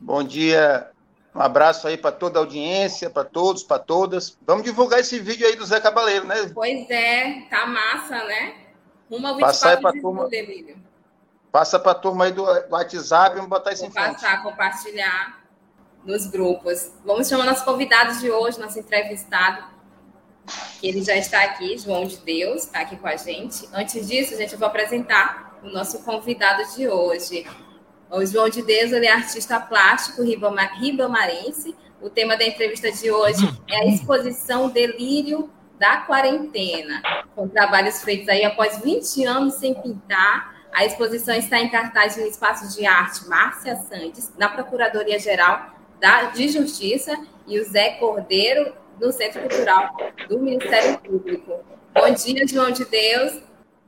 Bom dia. Um abraço aí para toda a audiência, para todos, para todas. Vamos divulgar esse vídeo aí do Zé Cabaleiro, né? Pois é, tá massa, né? Ao 24 de turma, julho, Passa para a turma aí do WhatsApp, vamos botar isso Vou em frente. passar, compartilhar nos grupos. Vamos chamar nossos convidados de hoje, nosso entrevistado. Ele já está aqui, João de Deus, está aqui com a gente. Antes disso, gente, eu vou apresentar o nosso convidado de hoje. O João de Deus ele é artista plástico ribamarense. O tema da entrevista de hoje é a exposição Delírio da Quarentena, com trabalhos feitos aí após 20 anos sem pintar. A exposição está em cartaz no Espaço de Arte Márcia Santos, na Procuradoria-Geral de Justiça, e o Zé Cordeiro, no Centro Cultural do Ministério Público. Bom dia, João de Deus.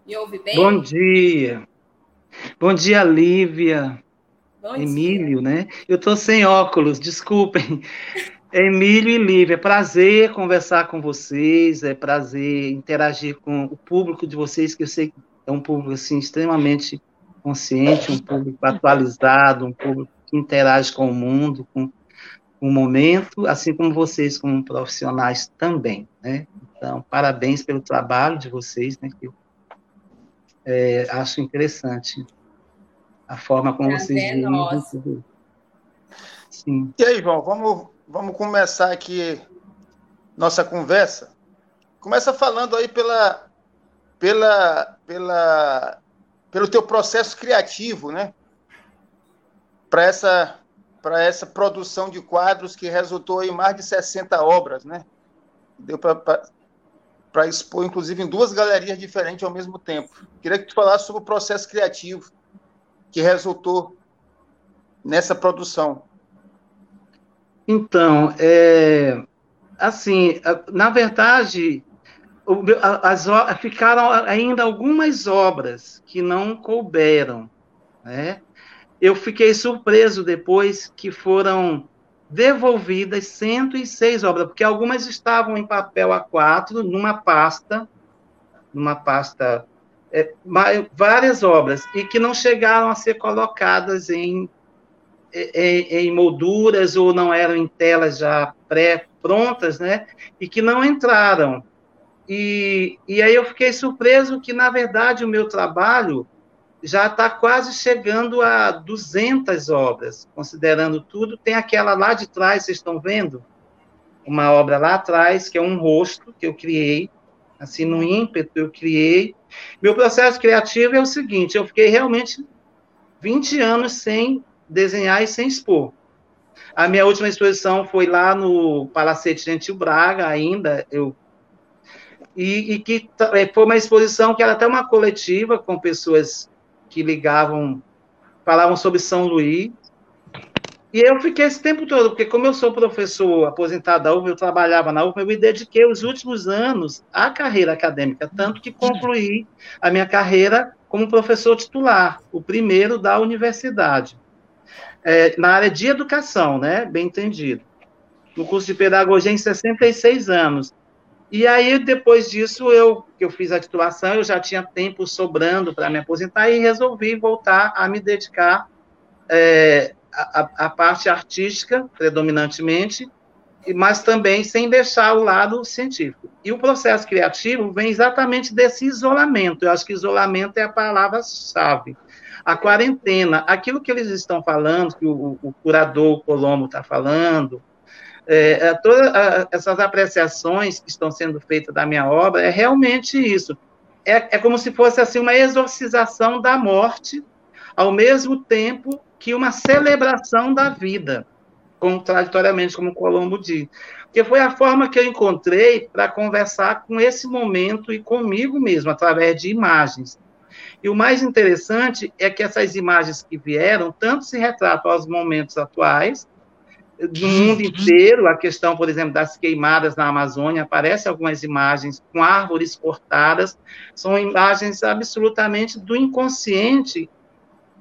Me ouve bem? Bom dia. Bom dia, Lívia. Bom Emílio, dia. né? Eu estou sem óculos, desculpem. Emílio e Lívia, é prazer conversar com vocês, é prazer interagir com o público de vocês, que eu sei que é um público assim, extremamente consciente, um público atualizado, um público que interage com o mundo, com o momento, assim como vocês como profissionais também, né? Então, parabéns pelo trabalho de vocês, né? Que eu é, acho interessante a forma como Prazer vocês veem. Sim. E aí, João, vamos, vamos começar aqui nossa conversa. Começa falando aí pela, pela, pela, pelo teu processo criativo, né? Para essa, para essa produção de quadros que resultou em mais de 60 obras, né? Deu para expor, inclusive, em duas galerias diferentes ao mesmo tempo. Queria que tu falasse sobre o processo criativo que resultou nessa produção? Então, é, assim, na verdade, as, ficaram ainda algumas obras que não couberam, né? Eu fiquei surpreso depois que foram devolvidas 106 obras, porque algumas estavam em papel A4, numa pasta, numa pasta é, várias obras e que não chegaram a ser colocadas em, em, em molduras ou não eram em telas já pré-prontas, né? E que não entraram. E, e aí eu fiquei surpreso que, na verdade, o meu trabalho já está quase chegando a 200 obras, considerando tudo. Tem aquela lá de trás, vocês estão vendo? Uma obra lá atrás, que é um rosto que eu criei, assim, no ímpeto, eu criei. Meu processo criativo é o seguinte: eu fiquei realmente 20 anos sem desenhar e sem expor. A minha última exposição foi lá no Palacete Gentil Braga, ainda, eu e, e, que é, foi uma exposição que era até uma coletiva com pessoas que ligavam, falavam sobre São Luís, e eu fiquei esse tempo todo, porque como eu sou professor aposentado da UFA, eu trabalhava na UFA, eu me dediquei os últimos anos à carreira acadêmica, tanto que concluí a minha carreira como professor titular, o primeiro da universidade, é, na área de educação, né, bem entendido, no curso de pedagogia em 66 anos. E aí, depois disso, eu, que eu fiz a titulação, eu já tinha tempo sobrando para me aposentar e resolvi voltar a me dedicar é, a, a parte artística, predominantemente, mas também sem deixar o lado científico. E o processo criativo vem exatamente desse isolamento. Eu acho que isolamento é a palavra-chave. A quarentena, aquilo que eles estão falando, que o, o curador Colombo está falando, é, é, todas essas apreciações que estão sendo feitas da minha obra, é realmente isso. É, é como se fosse assim uma exorcização da morte, ao mesmo tempo que uma celebração da vida. contraditoriamente, como Colombo diz. Porque foi a forma que eu encontrei para conversar com esse momento e comigo mesmo, através de imagens. E o mais interessante é que essas imagens que vieram, tanto se retratam aos momentos atuais, do mundo uhum. inteiro, a questão, por exemplo, das queimadas na Amazônia, aparecem algumas imagens com árvores cortadas, são imagens absolutamente do inconsciente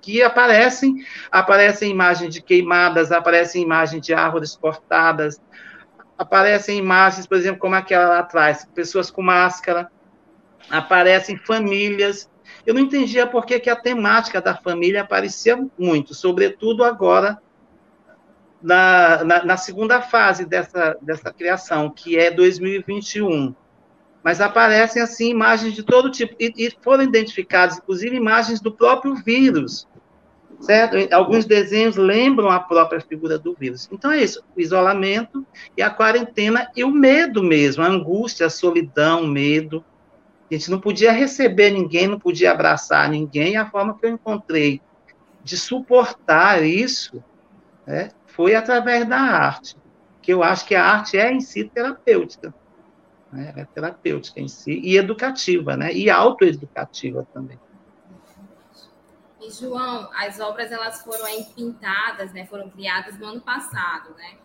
que aparecem, aparecem imagens de queimadas, aparecem imagens de árvores cortadas, aparecem imagens, por exemplo, como aquela lá atrás, pessoas com máscara, aparecem famílias. Eu não entendia por que, que a temática da família aparecia muito, sobretudo agora na, na, na, segunda fase dessa, dessa criação, que é 2021. Mas aparecem, assim, imagens de todo tipo, e, e foram identificadas, inclusive, imagens do próprio vírus, certo? Alguns desenhos lembram a própria figura do vírus. Então, é isso, o isolamento e a quarentena e o medo mesmo, a angústia, a solidão, o medo. A gente não podia receber ninguém, não podia abraçar ninguém, e a forma que eu encontrei de suportar isso, né, foi através da arte, que eu acho que a arte é em si terapêutica, né? é terapêutica em si e educativa, né? E autoeducativa também. E João, as obras elas foram aí pintadas, né? Foram criadas no ano passado, né?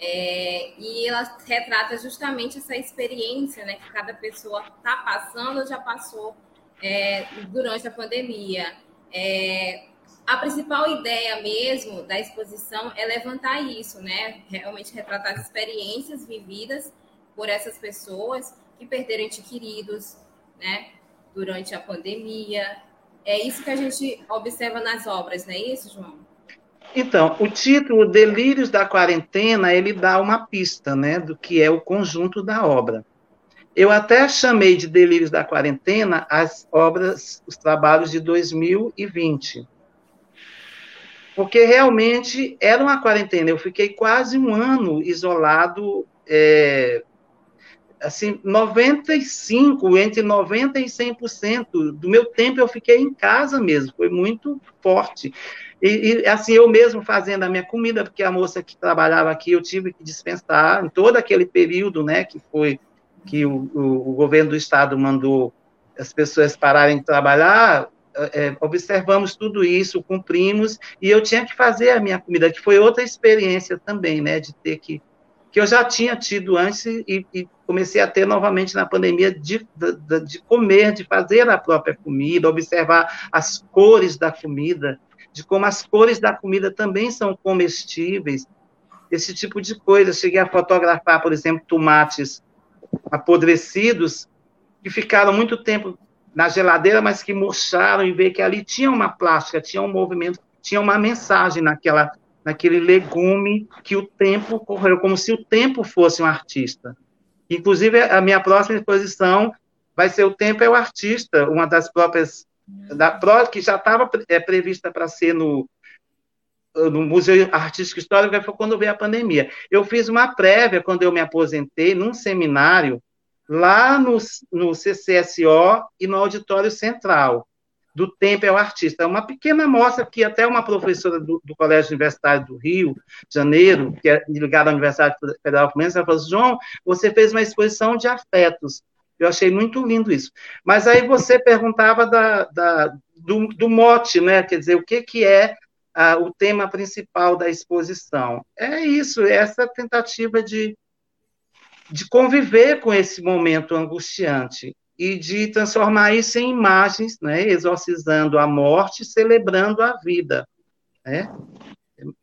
É, e ela retrata justamente essa experiência, né? Que cada pessoa está passando ou já passou é, durante a pandemia. É, a principal ideia mesmo da exposição é levantar isso, né? Realmente retratar as experiências vividas por essas pessoas que perderam entes queridos, né? Durante a pandemia. É isso que a gente observa nas obras, não é isso, João? Então, o título Delírios da Quarentena, ele dá uma pista, né, do que é o conjunto da obra. Eu até chamei de Delírios da Quarentena as obras, os trabalhos de 2020 porque realmente era uma quarentena. Eu fiquei quase um ano isolado, é, assim, 95, entre 90% e 100% do meu tempo eu fiquei em casa mesmo, foi muito forte. E, e, assim, eu mesmo fazendo a minha comida, porque a moça que trabalhava aqui eu tive que dispensar em todo aquele período, né, que foi que o, o, o governo do estado mandou as pessoas pararem de trabalhar, é, observamos tudo isso, cumprimos, e eu tinha que fazer a minha comida, que foi outra experiência também, né, de ter que, que eu já tinha tido antes e, e comecei a ter novamente na pandemia de, de, de, comer, de fazer a própria comida, observar as cores da comida, de como as cores da comida também são comestíveis, esse tipo de coisa. Cheguei a fotografar, por exemplo, tomates apodrecidos, que ficaram muito tempo na geladeira, mas que murcharam e ver que ali tinha uma plástica, tinha um movimento, tinha uma mensagem naquela, naquele legume que o tempo correu, como se o tempo fosse um artista. Inclusive, a minha próxima exposição vai ser O Tempo é o Artista, uma das próprias, da, que já estava é, prevista para ser no, no Museu Artístico Histórico, foi quando veio a pandemia. Eu fiz uma prévia, quando eu me aposentei, num seminário, lá no, no CCSO e no Auditório Central, do Tempo é o Artista. É uma pequena amostra que até uma professora do, do, Colégio Universitário do Rio de Janeiro, que é ligada à Universidade Federal Fluminense, ela falou assim, João, você fez uma exposição de afetos. Eu achei muito lindo isso. Mas aí você perguntava da, da do, do, mote, né? Quer dizer, o que, que é o tema principal da exposição? É isso, é essa tentativa de de conviver com esse momento angustiante e de transformar isso em imagens, né, exorcizando a morte, celebrando a vida. Né?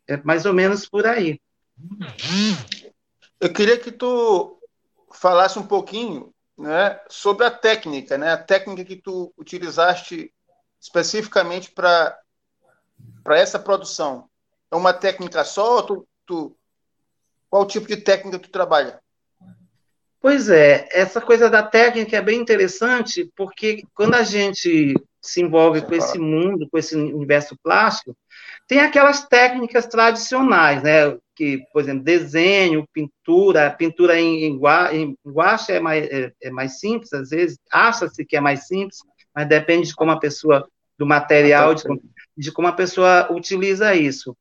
É mais ou menos por aí. Eu queria que tu falasse um pouquinho né, sobre a técnica, né, a técnica que tu utilizaste especificamente para essa produção. É uma técnica só? Tu, tu, qual tipo de técnica tu trabalha? Pois é, essa coisa da técnica é bem interessante, porque quando a gente se envolve com esse mundo, com esse universo plástico, tem aquelas técnicas tradicionais, né? Que, por exemplo, desenho, pintura, pintura em, em, em guache é mais, é, é mais simples, às vezes acha-se que é mais simples, mas depende de como a pessoa, do material, de, de como a pessoa utiliza isso.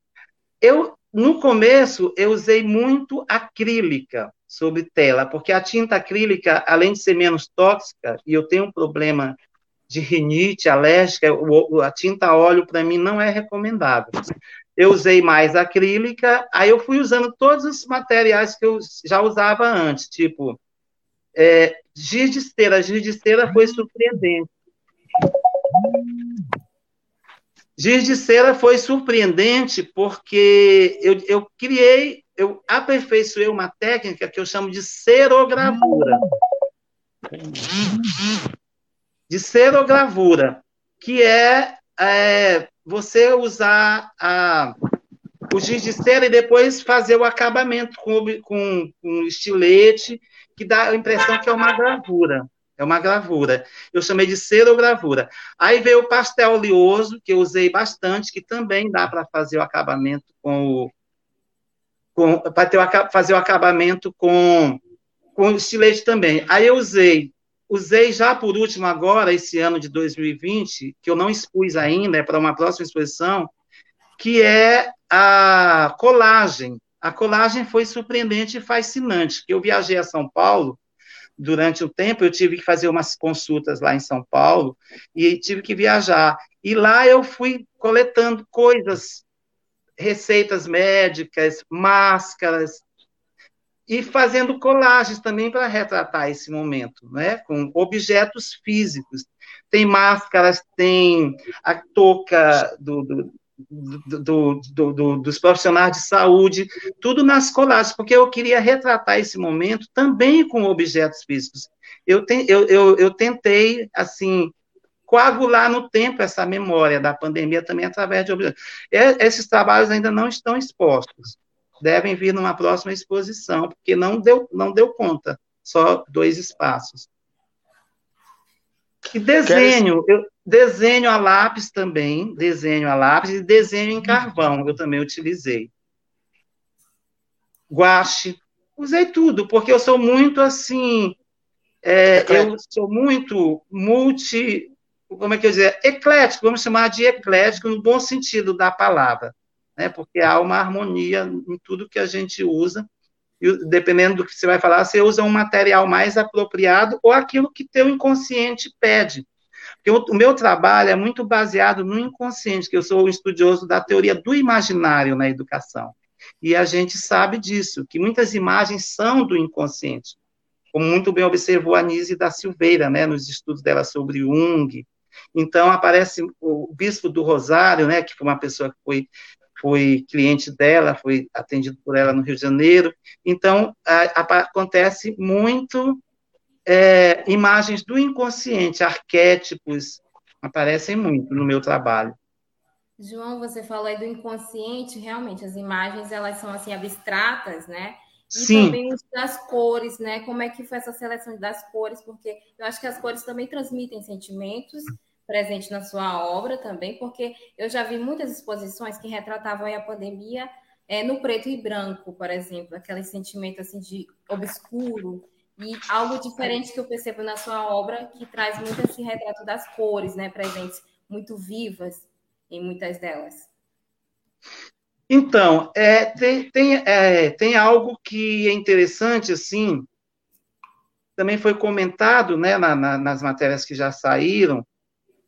Eu no começo, eu usei muito acrílica sobre tela, porque a tinta acrílica, além de ser menos tóxica, e eu tenho um problema de rinite alérgica, a tinta óleo para mim não é recomendável. Eu usei mais acrílica, aí eu fui usando todos os materiais que eu já usava antes, tipo é, giz de cera. Giz de cera foi surpreendente. Giz de cera foi surpreendente porque eu, eu criei, eu aperfeiçoei uma técnica que eu chamo de serogravura. De serogravura, que é, é você usar a, o giz de cera e depois fazer o acabamento com, com, com estilete, que dá a impressão que é uma gravura. É uma gravura. Eu chamei de serogravura. Aí veio o pastel oleoso, que eu usei bastante, que também dá para fazer o acabamento com o. Para fazer o acabamento com, com estilete também. Aí eu usei. Usei já por último agora, esse ano de 2020, que eu não expus ainda, é para uma próxima exposição, que é a colagem. A colagem foi surpreendente e fascinante, eu viajei a São Paulo durante o tempo, eu tive que fazer umas consultas lá em São Paulo e tive que viajar. E lá eu fui coletando coisas, receitas médicas, máscaras, e fazendo colagens também para retratar esse momento, né? com objetos físicos. Tem máscaras, tem a touca do, do do, do, do, dos profissionais de saúde, tudo nas colagens, porque eu queria retratar esse momento também com objetos físicos. Eu, te, eu, eu, eu tentei, assim, coagular no tempo essa memória da pandemia também através de objetos. Esses trabalhos ainda não estão expostos, devem vir numa próxima exposição, porque não deu, não deu conta, só dois espaços. E desenho, eu, Desenho a lápis também, desenho a lápis e desenho em carvão, eu também utilizei. Guache, usei tudo, porque eu sou muito assim, é, eu sou muito multi, como é que eu dizer, eclético, vamos chamar de eclético no bom sentido da palavra, né? Porque há uma harmonia em tudo que a gente usa, dependendo do que você vai falar, você usa um material mais apropriado ou aquilo que teu inconsciente pede. Porque o, meu trabalho é muito baseado no inconsciente, que eu sou um estudioso da teoria do imaginário na educação. E a gente sabe disso, que muitas imagens são do inconsciente. Como muito bem observou a Nise da Silveira, né, nos estudos dela sobre Jung. Então, aparece o bispo do Rosário, né, que foi uma pessoa que foi, foi cliente dela, foi atendido por ela no Rio de Janeiro. Então, a, a, acontece muito é, imagens do inconsciente, arquétipos, aparecem muito no meu trabalho. João, você falou aí do inconsciente, realmente, as imagens, elas são, assim, abstratas, né? E Sim. também das cores, né? Como é que foi essa seleção das cores? Porque eu acho que as cores também transmitem sentimentos presentes na sua obra também, porque eu já vi muitas exposições que retratavam a pandemia é, no preto e branco, por exemplo, aquele sentimento assim de obscuro, e algo diferente que eu percebo na sua obra, que traz muito esse retrato das cores, né, presentes muito vivas em muitas delas. Então, é, tem, tem, é, tem algo que é interessante, assim, também foi comentado né, na, na, nas matérias que já saíram,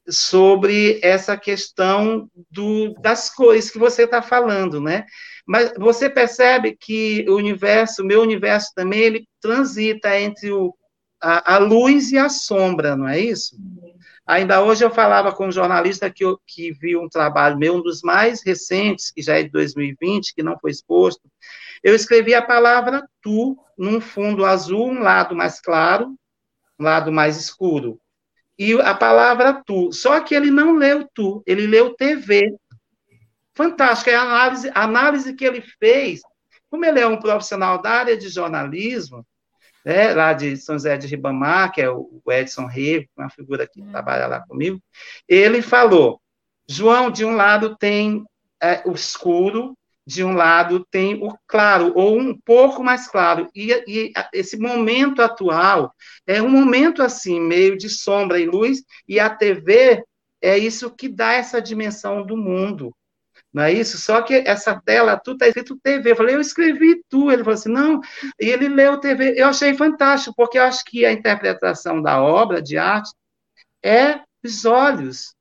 sobre essa questão do, das cores que você está falando, né? Mas você percebe que o universo, o meu universo também, ele transita entre o, a, a, luz e a sombra, não é isso? Ainda hoje eu falava com um jornalista que, que viu um trabalho meu, um dos mais recentes, que já é de 2020, que não foi exposto. Eu escrevi a palavra tu num fundo azul, um lado mais claro, um lado mais escuro. E a palavra tu. Só que ele não leu tu, ele leu TV fantástica. É a análise, a análise que ele fez, como ele é um profissional da área de jornalismo, né, lá de São José de Ribamar, que é o Edson Rego, uma figura que hum. trabalha lá comigo, ele falou, João, de um lado tem é, o escuro, de um lado tem o claro, ou um pouco mais claro, e, e esse momento atual é um momento assim, meio de sombra e luz, e a TV é isso que dá essa dimensão do mundo, não é isso? Só que essa tela, tu tá escrito TV. Eu falei, eu escrevi tu. Ele falou assim, não. E ele leu TV. Eu achei fantástico, porque eu acho que a interpretação da obra de arte é os olhos.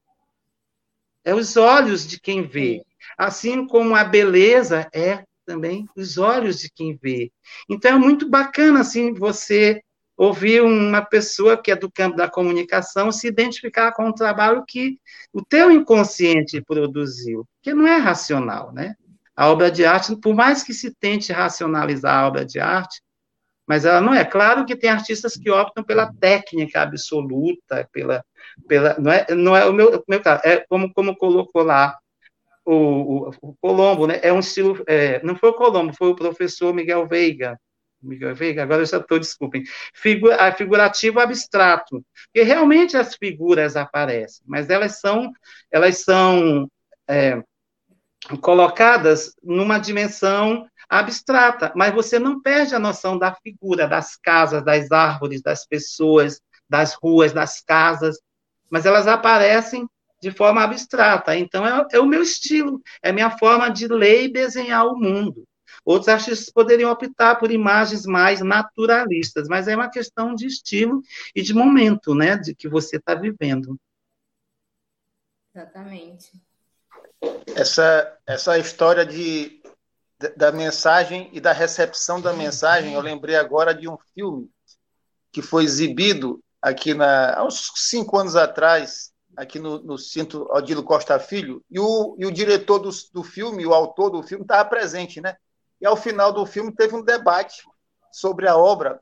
É os olhos de quem vê. Assim como a beleza é também os olhos de quem vê. Então é muito bacana assim você ouvir uma pessoa que é do campo da comunicação se identificar com um trabalho que o teu inconsciente produziu, que não é racional, né? A obra de arte, por mais que se tente racionalizar a obra de arte, mas ela não é. Claro que tem artistas que optam pela técnica absoluta, pela, pela não é, não é o meu, meu caso, é como como colocou lá o, o, Colombo, né? É um estilo, é, não foi o Colombo, foi o professor Miguel Veiga, Miguel Veiga, agora eu já estou, desculpem, Figura, figurativo abstrato, porque realmente as figuras aparecem, mas elas são, elas são é, colocadas numa dimensão abstrata, mas você não perde a noção da figura, das casas, das árvores, das pessoas, das ruas, das casas, mas elas aparecem de forma abstrata. Então, é, é o meu estilo, é a minha forma de ler e desenhar o mundo. Outros artistas poderiam optar por imagens mais naturalistas, mas é uma questão de estilo e de momento, né, de que você está vivendo. Exatamente. Essa, essa história de, da mensagem e da recepção da mensagem, eu lembrei agora de um filme que foi exibido aqui na, há uns cinco anos atrás, aqui no, no Cinto Odilo Costa Filho, e o, e o diretor do, do filme, o autor do filme, estava presente, né? E ao final do filme teve um debate sobre a obra.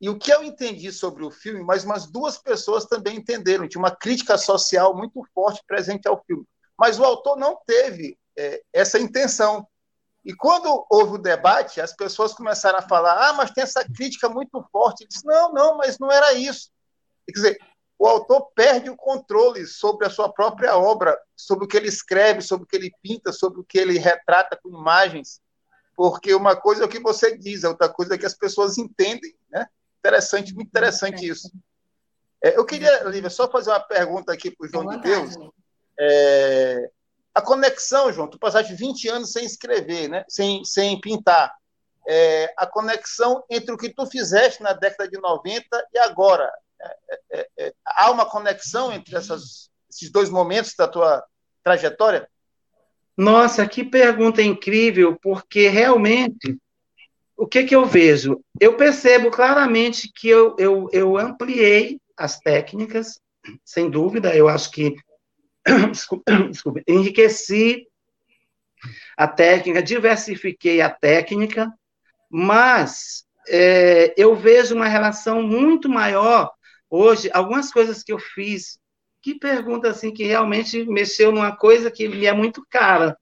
E o que eu entendi sobre o filme, mas umas duas pessoas também entenderam. Tinha uma crítica social muito forte presente ao filme. Mas o autor não teve é, essa intenção. E quando houve o debate, as pessoas começaram a falar: ah, mas tem essa crítica muito forte. Ele disse: não, não, mas não era isso. Quer dizer, o autor perde o controle sobre a sua própria obra, sobre o que ele escreve, sobre o que ele pinta, sobre o que ele retrata com imagens porque uma coisa é o que você diz, a outra coisa é que as pessoas entendem, né? Interessante, muito interessante isso. É, eu queria, Lívia, só fazer uma pergunta aqui para o João de Deus. É, a conexão, João, tu passaste 20 anos sem escrever, né? sem, sem pintar. É, a conexão entre o que tu fizeste na década de 90 e agora. É, é, é, há uma conexão entre essas, esses dois momentos da tua trajetória? Nossa, que pergunta incrível, porque realmente, o que, que eu vejo? Eu percebo claramente que eu, eu, eu ampliei as técnicas, sem dúvida, eu acho que desculpa, enriqueci a técnica, diversifiquei a técnica, mas é, eu vejo uma relação muito maior hoje, algumas coisas que eu fiz que pergunta assim que realmente mexeu numa coisa que me é muito cara.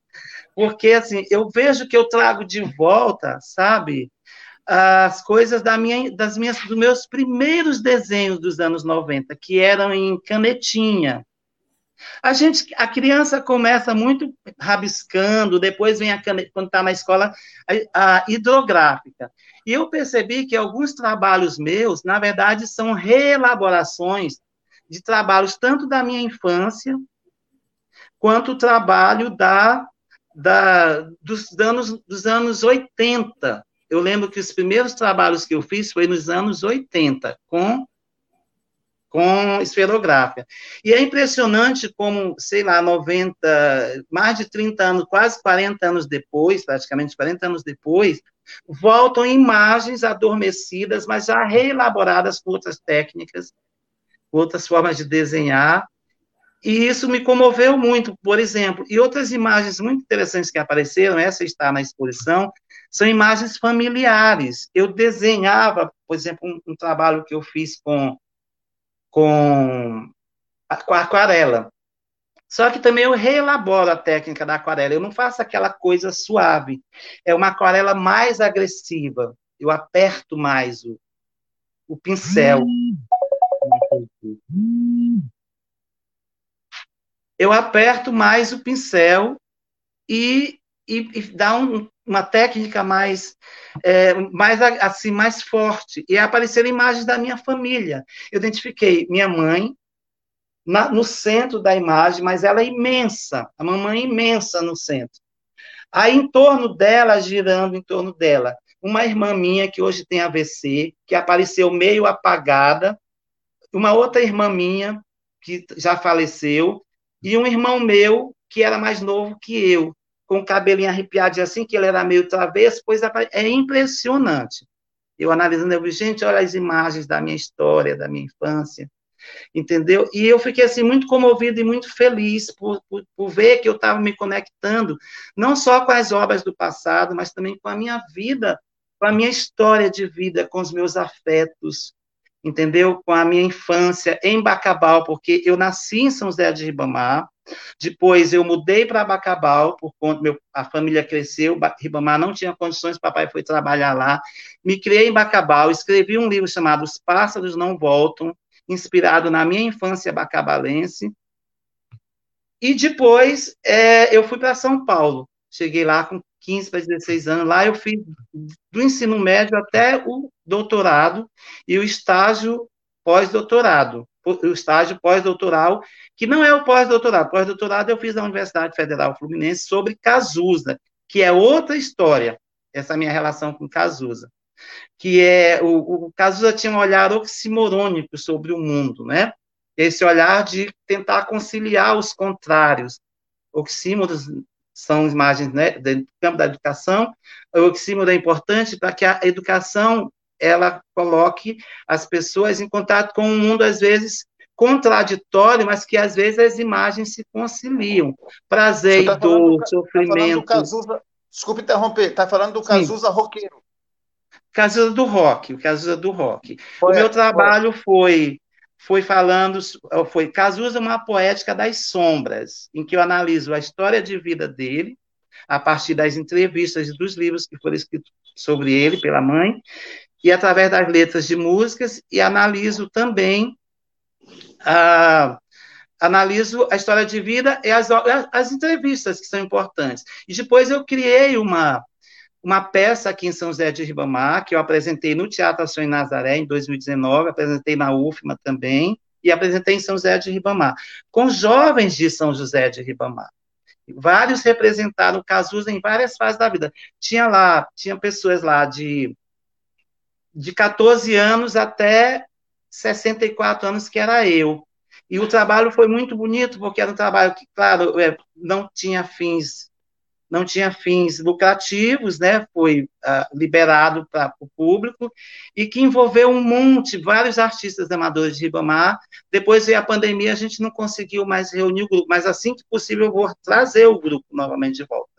Porque assim, eu vejo que eu trago de volta, sabe, as coisas da minha, das minhas, dos meus primeiros desenhos dos anos 90, que eram em canetinha. A gente, a criança começa muito rabiscando, depois vem a caneta, quando está na escola, a, hidrográfica. E eu percebi que alguns trabalhos meus, na verdade, são reelaborações de trabalhos tanto da minha infância, quanto o trabalho da, da, dos, anos, dos anos 80. Eu lembro que os primeiros trabalhos que eu fiz foi nos anos 80, com, com esferográfica. E é impressionante como, sei lá, 90, mais de 30 anos, quase 40 anos depois, praticamente 40 anos depois, voltam imagens adormecidas, mas já reelaboradas com outras técnicas, outras formas de desenhar, e isso me comoveu muito, por exemplo. E outras imagens muito interessantes que apareceram, essa está na exposição, são imagens familiares. Eu desenhava, por exemplo, um, um trabalho que eu fiz com, com, com aquarela. Só que também eu reelaboro a técnica da aquarela. Eu não faço aquela coisa suave. É uma aquarela mais agressiva. Eu aperto mais o, o pincel. Eu aperto mais o pincel e, e, e dá um, uma técnica mais, é, mais assim mais forte. E apareceram imagens da minha família. Eu identifiquei minha mãe, na, no centro da imagem, mas ela é imensa, a mamãe é imensa no centro. Aí, em torno dela, girando em torno dela, uma irmã minha que hoje tem AVC, que apareceu meio apagada, uma outra irmã minha que já faleceu, e um irmão meu que era mais novo que eu, com o cabelinho arrepiado assim, que ele era meio travesso, pois é impressionante. Eu analisando, eu vi, gente, olha as imagens da minha história, da minha infância, entendeu? E eu fiquei assim muito comovido e muito feliz por, por, por ver que eu estava me conectando não só com as obras do passado, mas também com a minha vida, com a minha história de vida, com os meus afetos, entendeu? Com a minha infância em Bacabal, porque eu nasci em São José de Ribamar, depois eu mudei para Bacabal, por conta meu, a família cresceu, Ribamar não tinha condições, papai foi trabalhar lá, me criei em Bacabal, escrevi um livro chamado Os Pássaros Não Voltam, inspirado na minha infância bacabalense. E depois é, eu fui para São Paulo. Cheguei lá com 15 para 16 anos. Lá eu fiz do ensino médio até o doutorado e o estágio pós-doutorado. O estágio pós-doutoral, que não é o pós-doutorado. Pós-doutorado eu fiz na Universidade Federal Fluminense sobre Cazuza, que é outra história, essa minha relação com Cazuza que é o, o Cazuza tinha um olhar oximorônico sobre o mundo, né? Esse olhar de tentar conciliar os contrários. Oxímoros são imagens né, do campo da educação. O oxímoro é importante para que a educação ela coloque as pessoas em contato com um mundo às vezes contraditório, mas que às vezes as imagens se conciliam. Prazer tá e dor, do, sofrimento. Tá Cazuza, desculpe interromper, está falando do Cazuza Sim. roqueiro. Cazuza do Rock, o Cazuza do Rock. Foi, o meu trabalho foi foi falando, foi Cazuza, uma poética das sombras, em que eu analiso a história de vida dele, a partir das entrevistas e dos livros que foram escritos sobre ele pela mãe, e através das letras de músicas, e analiso também a, analiso a história de vida e as, as entrevistas que são importantes. E depois eu criei uma, uma peça aqui em São José de Ribamar, que eu apresentei no Teatro Ação em Nazaré, em 2019, apresentei na UFMA também, e apresentei em São José de Ribamar, com jovens de São José de Ribamar. Vários representaram Cazuza em várias fases da vida. Tinha lá, tinha pessoas lá de, de 14 anos até 64 anos, que era eu. E o trabalho foi muito bonito, porque era um trabalho que, claro, é, não tinha fins não tinha fins lucrativos, né, foi uh, liberado para o público, e que envolveu um monte, vários artistas amadores de Ribamar. Depois veio a pandemia, a gente não conseguiu mais reunir o grupo, mas assim que possível eu vou trazer o grupo novamente de volta.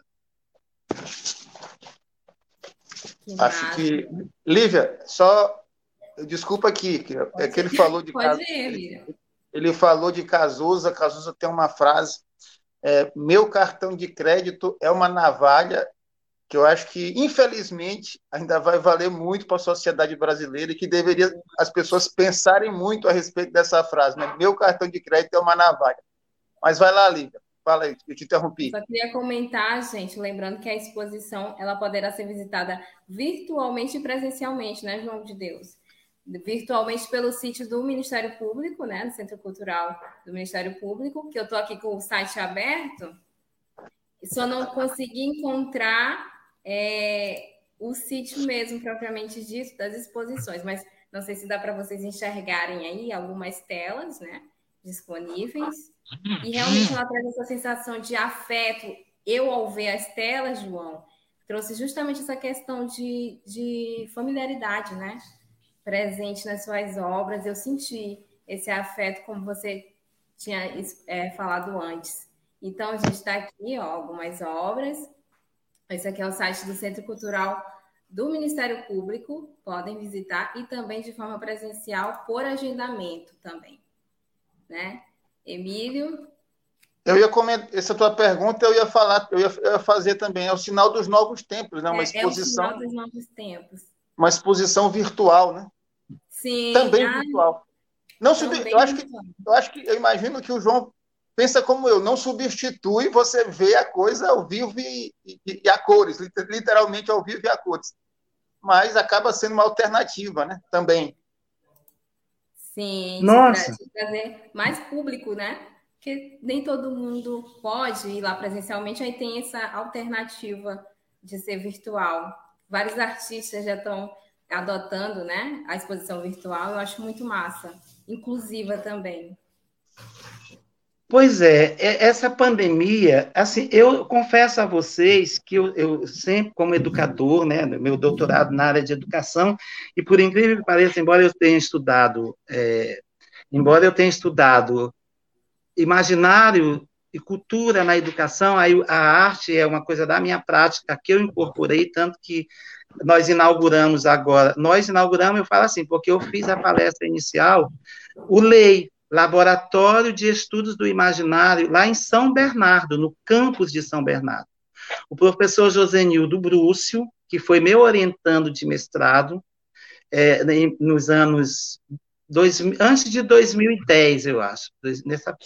Que Acho que. Lívia, só. Desculpa aqui, que é que ele falou de. Pode ir, ele falou de Cazuza, Cazuza tem uma frase é, meu cartão de crédito é uma navalha que eu acho que, infelizmente, ainda vai valer muito para a sociedade brasileira e que deveria as pessoas pensarem muito a respeito dessa frase. Né? Meu cartão de crédito é uma navalha. Mas vai lá, Lívia. Fala aí, eu te interrompi. Só queria comentar, gente, lembrando que a exposição ela poderá ser visitada virtualmente e presencialmente, né, João de Deus? virtualmente pelo sítio do Ministério Público, né, do Centro Cultural do Ministério Público, que eu estou aqui com o site aberto, só não consegui encontrar é, o sítio mesmo, propriamente dito, das exposições, mas não sei se dá para vocês enxergarem aí algumas telas, né, disponíveis, e realmente ela traz essa sensação de afeto. Eu, ao ver as telas, João, trouxe justamente essa questão de, de familiaridade, né? presente nas suas obras. Eu senti esse afeto, como você tinha é, falado antes. Então, a gente está aqui, ó, algumas obras. Esse aqui é o site do Centro Cultural do Ministério Público, podem visitar, e também de forma presencial, por agendamento também. Né? Emílio? Eu ia comentar, essa tua pergunta eu ia falar, eu ia, eu ia, fazer também, é o sinal dos novos tempos, né? Uma é, exposição. É o sinal dos novos tempos uma exposição virtual, né? Sim. Também ah, virtual. Não sub... eu acho que eu acho que eu imagino que o João pensa como eu, não substitui você vê a coisa ao vivo e, e, e a cores, literalmente ao vivo e a cores. Mas acaba sendo uma alternativa, né? Também. Sim, Nossa. trazer mais público, né? Porque nem todo mundo pode ir lá presencialmente, aí tem essa alternativa de ser virtual. Vários artistas já estão adotando, né, a exposição virtual. Eu acho muito massa, inclusiva também. Pois é, essa pandemia, assim, eu confesso a vocês que eu, eu, sempre, como educador, né, meu doutorado na área de educação, e por incrível que pareça, embora eu tenha estudado, é, embora eu tenha estudado imaginário e cultura na educação, aí a arte é uma coisa da minha prática que eu incorporei, tanto que nós inauguramos agora, nós inauguramos, eu falo assim, porque eu fiz a palestra inicial, o LEI, Laboratório de Estudos do Imaginário, lá em São Bernardo, no campus de São Bernardo. O professor Josenildo Brúcio, que foi meu orientando de mestrado, é, nos anos, dois, antes de 2010, eu acho, nessa,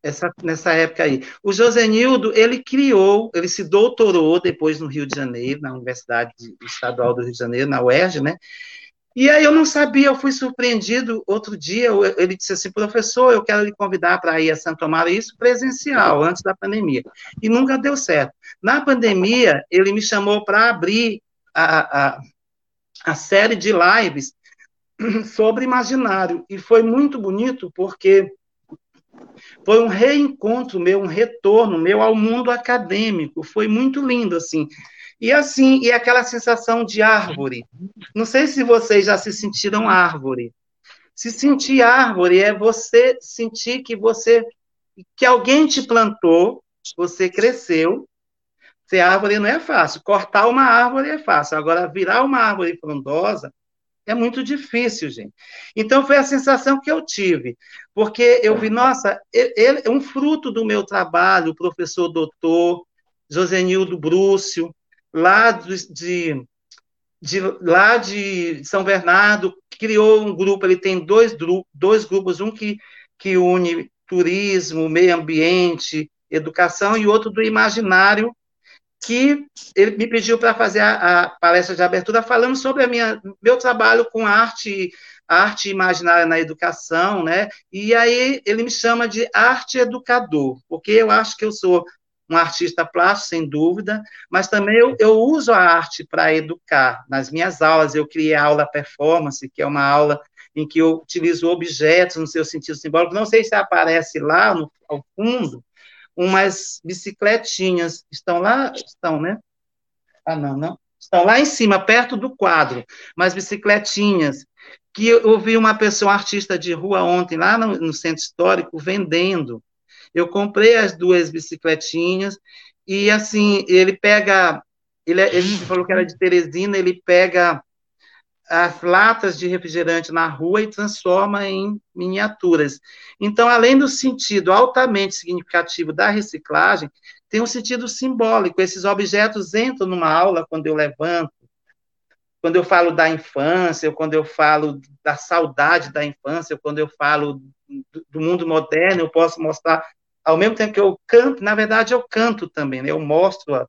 essa, nessa época aí. O Josenildo, ele criou, ele se doutorou depois no Rio de Janeiro, na Universidade Estadual do Rio de Janeiro, na UERJ, né? E aí eu não sabia, eu fui surpreendido outro dia, ele disse assim, professor, eu quero lhe convidar para ir a Santo Amaro, isso presencial, antes da pandemia. E nunca deu certo. Na pandemia, ele me chamou para abrir a, a, a série de lives sobre imaginário, e foi muito bonito, porque foi um reencontro meu, um retorno meu ao mundo acadêmico, foi muito lindo, assim, e assim, e aquela sensação de árvore. Não sei se vocês já se sentiram árvore. Se sentir árvore é você sentir que você que alguém te plantou, você cresceu. Ser árvore não é fácil. Cortar uma árvore é fácil. Agora, virar uma árvore frondosa é muito difícil, gente. Então, foi a sensação que eu tive. Porque eu vi, nossa, ele, um fruto do meu trabalho, o professor doutor Josenildo Brúcio, lá de, de, lá de São Bernardo, criou um grupo, ele tem dois, dois grupos, um que, que une turismo, meio ambiente, educação, e outro do imaginário, que ele me pediu para fazer a, a, palestra de abertura falando sobre a minha, meu trabalho com arte, arte imaginária na educação, né? E aí ele me chama de arte educador, porque eu acho que eu sou um artista plástico, sem dúvida, mas também eu, eu uso a arte para educar. Nas minhas aulas, eu criei a aula performance, que é uma aula em que eu utilizo objetos no seu sentido simbólico. Não sei se aparece lá no, ao fundo, umas bicicletinhas. Estão lá? Estão, né? Ah, não, não. Estão lá em cima, perto do quadro, umas bicicletinhas. Que eu vi uma pessoa, um artista de rua ontem, lá no, no centro histórico, vendendo. Eu comprei as duas bicicletinhas e assim, ele pega, ele, é, ele falou que era de Teresina, ele pega as latas de refrigerante na rua e transforma em miniaturas. Então, além do sentido altamente significativo da reciclagem, tem um sentido simbólico. Esses objetos entram numa aula quando eu levanto, quando eu falo da infância, ou quando eu falo da saudade da infância, ou quando eu falo do mundo moderno, eu posso mostrar ao mesmo tempo que eu canto, na verdade eu canto também, né? eu mostro a,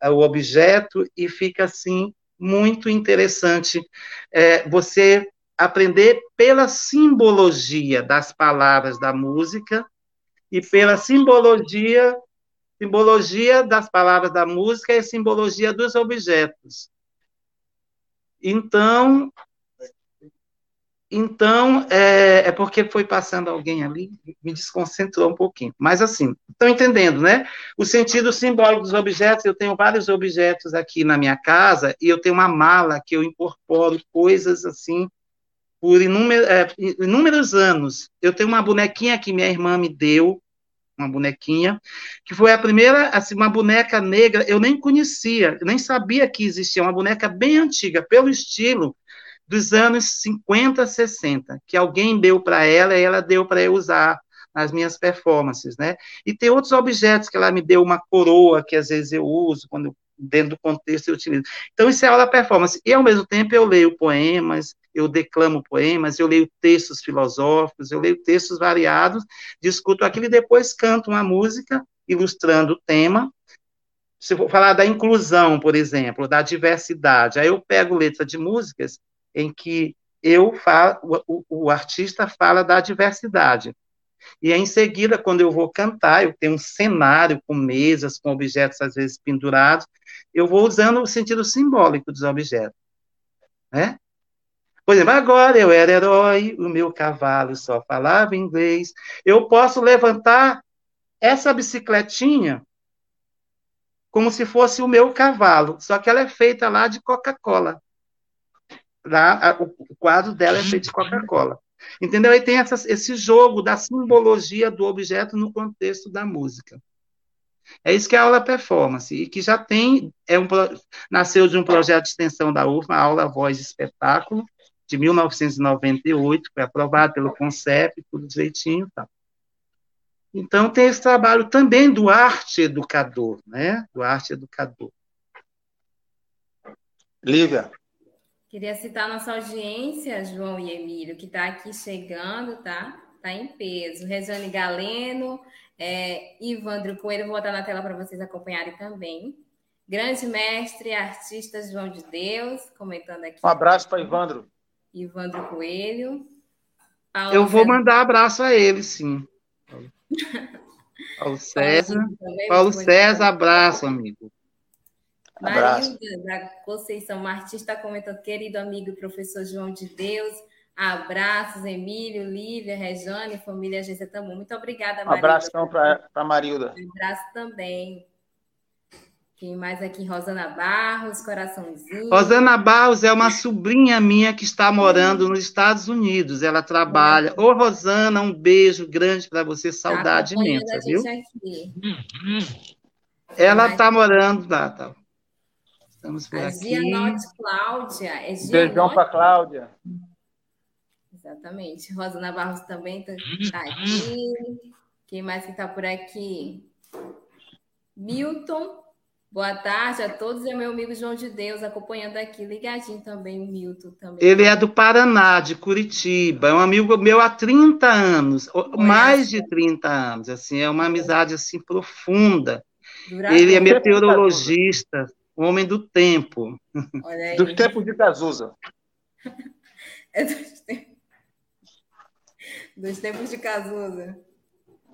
a, o objeto e fica assim muito interessante é, você aprender pela simbologia das palavras da música e pela simbologia simbologia das palavras da música e simbologia dos objetos. Então, então, é, é, porque foi passando alguém ali, me desconcentrou um pouquinho. Mas, assim, estão entendendo, né? O sentido simbólico dos objetos, eu tenho vários objetos aqui na minha casa, e eu tenho uma mala que eu incorporo coisas, assim, por inúmeros, é, inúmeros anos. Eu tenho uma bonequinha que minha irmã me deu, uma bonequinha, que foi a primeira, assim, uma boneca negra, eu nem conhecia, nem sabia que existia, uma boneca bem antiga, pelo estilo, dos anos 50, 60, que alguém deu para ela e ela deu para eu usar nas minhas performances, né? E tem outros objetos que ela me deu, uma coroa que às vezes eu uso, quando dentro do contexto eu utilizo. Então, isso é aula performance. E, ao mesmo tempo, eu leio poemas, eu declamo poemas, eu leio textos filosóficos, eu leio textos variados, discuto aquilo e depois canto uma música ilustrando o tema. Se for falar da inclusão, por exemplo, da diversidade, aí eu pego letra de músicas em que eu falo, o, o artista fala da diversidade. E em seguida, quando eu vou cantar, eu tenho um cenário com mesas, com objetos às vezes pendurados, eu vou usando o sentido simbólico dos objetos. Né? Por exemplo, agora eu era herói, o meu cavalo só falava inglês. Eu posso levantar essa bicicletinha como se fosse o meu cavalo, só que ela é feita lá de Coca-Cola. O quadro dela é feito de Coca-Cola. Entendeu? Aí tem essa, esse jogo da simbologia do objeto no contexto da música. É isso que é a aula performance, e que já tem, é um, nasceu de um projeto de extensão da UFMA, a aula Voz de Espetáculo, de 1998, foi aprovado pelo CONCEP, tudo direitinho. Tá. Então, tem esse trabalho também do arte educador, né? Do arte educador. Lívia. Queria citar nossa audiência, João e Emílio, que está aqui chegando, tá? Está em peso. Regiane Galeno, é, Ivandro Coelho, vou botar na tela para vocês acompanharem também. Grande mestre, artista João de Deus, comentando aqui. Um abraço para Ivandro. Ivandro Coelho. Paulo Eu vou César... mandar abraço a ele, sim. Paulo César. Paulo César, abraço, amigo. Marilda da Conceição Martins está comentando, querido amigo professor João de Deus. Abraços, Emílio, Lívia, Rejane, família Agência Tamu. Muito obrigada, Marilda. Um abraço para a Marilda. Um abraço também. Quem mais aqui? Rosana Barros, coraçãozinho. Rosana Barros é uma sobrinha minha que está morando nos Estados Unidos. Ela trabalha. Ô, Rosana, um beijo grande para você, saudade tá imensa, viu? Aqui. Ela está morando lá, tá. Estamos por a aqui. Gianote Cláudia. É Beijão para Cláudia. Exatamente. Rosana Barros também está tá aqui. Quem mais que está por aqui? Milton. Boa tarde a todos e meu amigo João de Deus acompanhando aqui, ligadinho também, o Milton também. Ele é do Paraná, de Curitiba, é um amigo meu há 30 anos, mais de 30 anos, assim, é uma amizade assim profunda. Ele é meteorologista, homem do tempo. Dos tempos de Cazuza. é dos tempos. Dos tempos de Cazuza.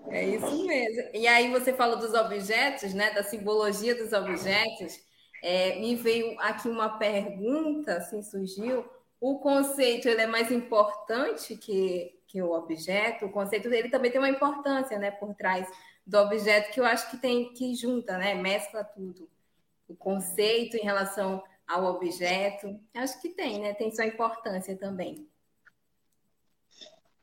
É isso mesmo. E aí você falou dos objetos, né? Da simbologia dos objetos. É, me veio aqui uma pergunta, assim surgiu. O conceito ele é mais importante que, que o objeto. O conceito dele também tem uma importância, né? Por trás do objeto que eu acho que tem que junta, né? Mescla tudo. O conceito em relação ao objeto, acho que tem, né? Tem sua importância também.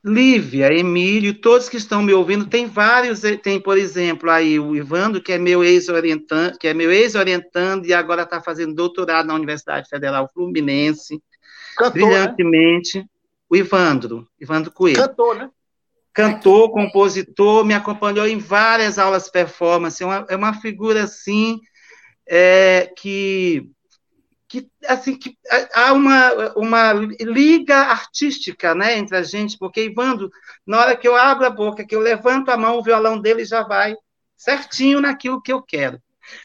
Lívia, Emílio, todos que estão me ouvindo, tem vários, tem, por exemplo, aí o Ivandro, que é meu ex-orientando, que é meu ex-orientando e agora está fazendo doutorado na Universidade Federal Fluminense, Cantor, né? brilhantemente. Né? O Ivandro, Ivandro Coelho. Cantor, né? Cantor, compositor, me acompanhou em várias aulas performance, é uma, é uma figura, assim, é, que que assim que há uma, uma liga artística né, entre a gente, porque Ivandro, na hora que eu abro a boca, que eu levanto a mão, o violão dele já vai certinho naquilo que eu quero.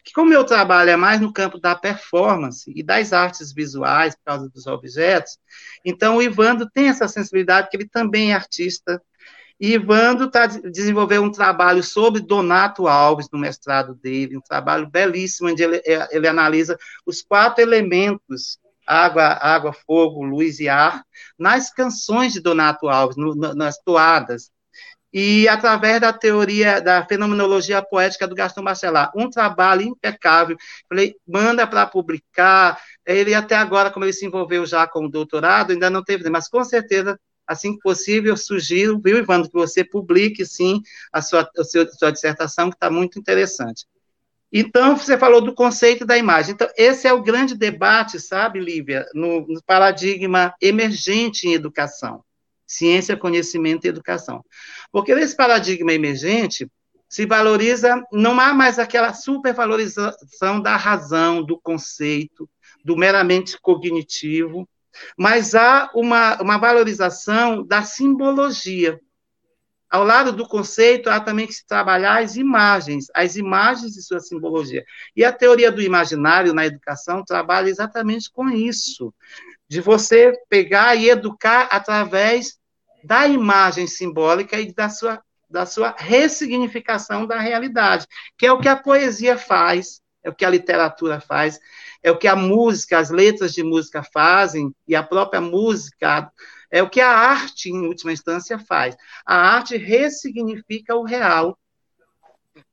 Que como meu trabalho é mais no campo da performance e das artes visuais, por causa dos objetos, então o Ivandro tem essa sensibilidade, que ele também é artista, e Ivandro tá, desenvolveu um trabalho sobre Donato Alves, no mestrado dele, um trabalho belíssimo, onde ele, é, ele analisa os quatro elementos água, água, fogo, luz e ar, nas canções de Donato Alves, no, nas toadas, e através da teoria da fenomenologia poética do Gastão Bachelard, um trabalho impecável, falei, manda para publicar, ele até agora, como ele se envolveu já com o doutorado, ainda não teve, mas com certeza assim que possível, sugiro, viu, Ivandro, que você publique, sim, a sua, a sua, a sua dissertação, que está muito interessante. Então, você falou do conceito da imagem. Então, esse é o grande debate, sabe, Lívia, no, no paradigma emergente em educação. Ciência, conhecimento e educação. Porque nesse paradigma emergente, se valoriza, não há mais aquela supervalorização da razão, do conceito, do meramente cognitivo, mas há uma, uma valorização da simbologia. Ao lado do conceito, há também que se trabalhar as imagens, as imagens e sua simbologia. E a teoria do imaginário na educação trabalha exatamente com isso, de você pegar e educar através da imagem simbólica e da sua, da sua ressignificação da realidade, que é o que a poesia faz, é o que a literatura faz, é o que a música, as letras de música fazem, e a própria música, é o que a arte, em última instância, faz. A arte ressignifica o real,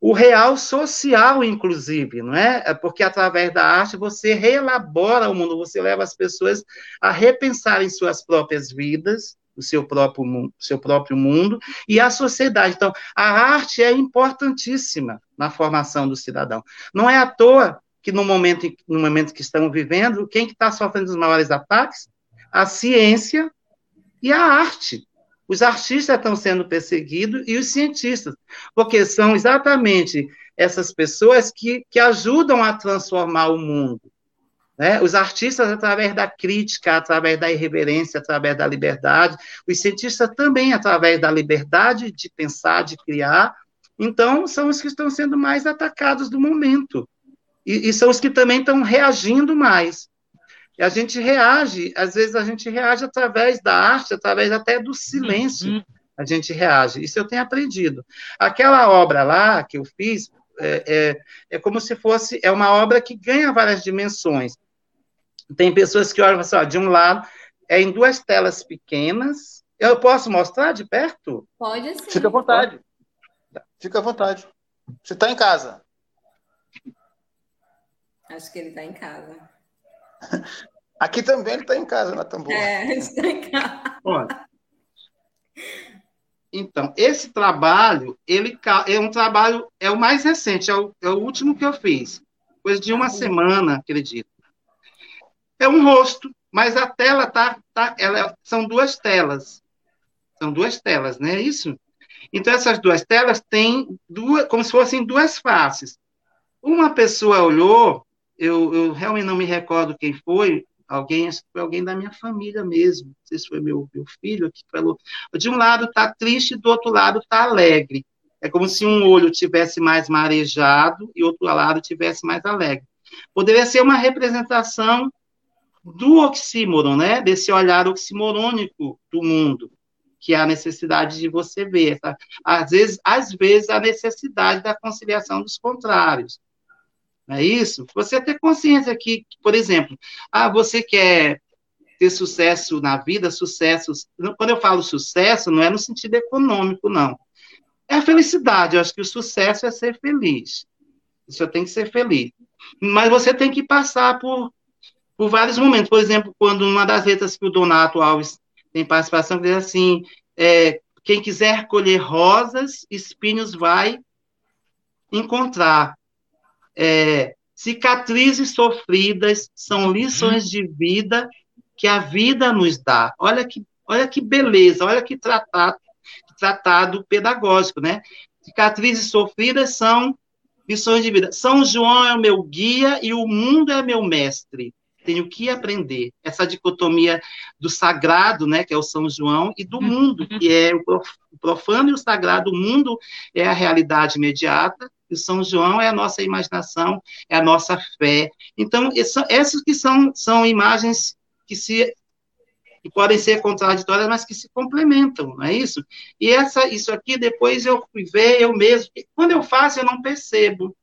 o real social, inclusive, não é? é? Porque através da arte você reelabora o mundo, você leva as pessoas a repensarem suas próprias vidas, o seu próprio, seu próprio mundo e a sociedade. Então, a arte é importantíssima na formação do cidadão. Não é à toa que no momento, no momento que estamos vivendo, quem está que sofrendo os maiores ataques? A ciência e a arte. Os artistas estão sendo perseguidos e os cientistas, porque são exatamente essas pessoas que, que ajudam a transformar o mundo. Né? Os artistas, através da crítica, através da irreverência, através da liberdade, os cientistas também, através da liberdade de pensar, de criar. Então, são os que estão sendo mais atacados do momento. E, e são os que também estão reagindo mais. E a gente reage, às vezes a gente reage através da arte, através até do silêncio, uhum. a gente reage. Isso eu tenho aprendido. Aquela obra lá que eu fiz, é, é, é, como se fosse, é uma obra que ganha várias dimensões. Tem pessoas que olham assim, ó, de um lado, é em duas telas pequenas. Eu posso mostrar de perto? Pode sim. Fica à vontade. Fica à vontade. Você está em casa. Acho que ele está em casa. Aqui também ele está em casa, na tambor. É, ele está em casa. Olha. Então, esse trabalho, ele é um trabalho, é o mais recente, é o, é o último que eu fiz. Coisa de uma semana, acredito. É um rosto, mas a tela tá, tá ela, são duas telas. São duas telas, não é isso? Então, essas duas telas têm duas, como se fossem duas faces. Uma pessoa olhou eu, eu realmente não me recordo quem foi, alguém, foi alguém da minha família mesmo, não sei se foi meu, meu filho que falou, de um lado está triste, do outro lado está alegre. É como se um olho tivesse mais marejado e outro lado tivesse mais alegre. Poderia ser uma representação do oxímoron, né? Desse olhar oximorônico do mundo, que é a necessidade de você ver. Tá? Às vezes, às vezes a necessidade da conciliação dos contrários. Não é isso? Você ter consciência que, por exemplo, ah, você quer ter sucesso na vida, sucesso. Quando eu falo sucesso, não é no sentido econômico, não. É a felicidade. Eu acho que o sucesso é ser feliz. Você tem que ser feliz. Mas você tem que passar por, por vários momentos. Por exemplo, quando uma das letras que o Donato Alves tem participação, diz assim: é, quem quiser colher rosas, espinhos vai encontrar. É, cicatrizes sofridas são lições de vida que a vida nos dá. Olha que, olha que beleza, olha que tratado, tratado pedagógico, né? Cicatrizes sofridas são lições de vida. São João é o meu guia e o mundo é meu mestre. Tenho que aprender. Essa dicotomia do sagrado, né, que é o São João, e do mundo, que é o profano e o sagrado. O mundo é a realidade imediata, o São João é a nossa imaginação, é a nossa fé. Então, essas que são, são imagens que se que podem ser contraditórias, mas que se complementam, não é isso? E essa, isso aqui, depois eu fui ver eu mesmo. Quando eu faço, eu não percebo.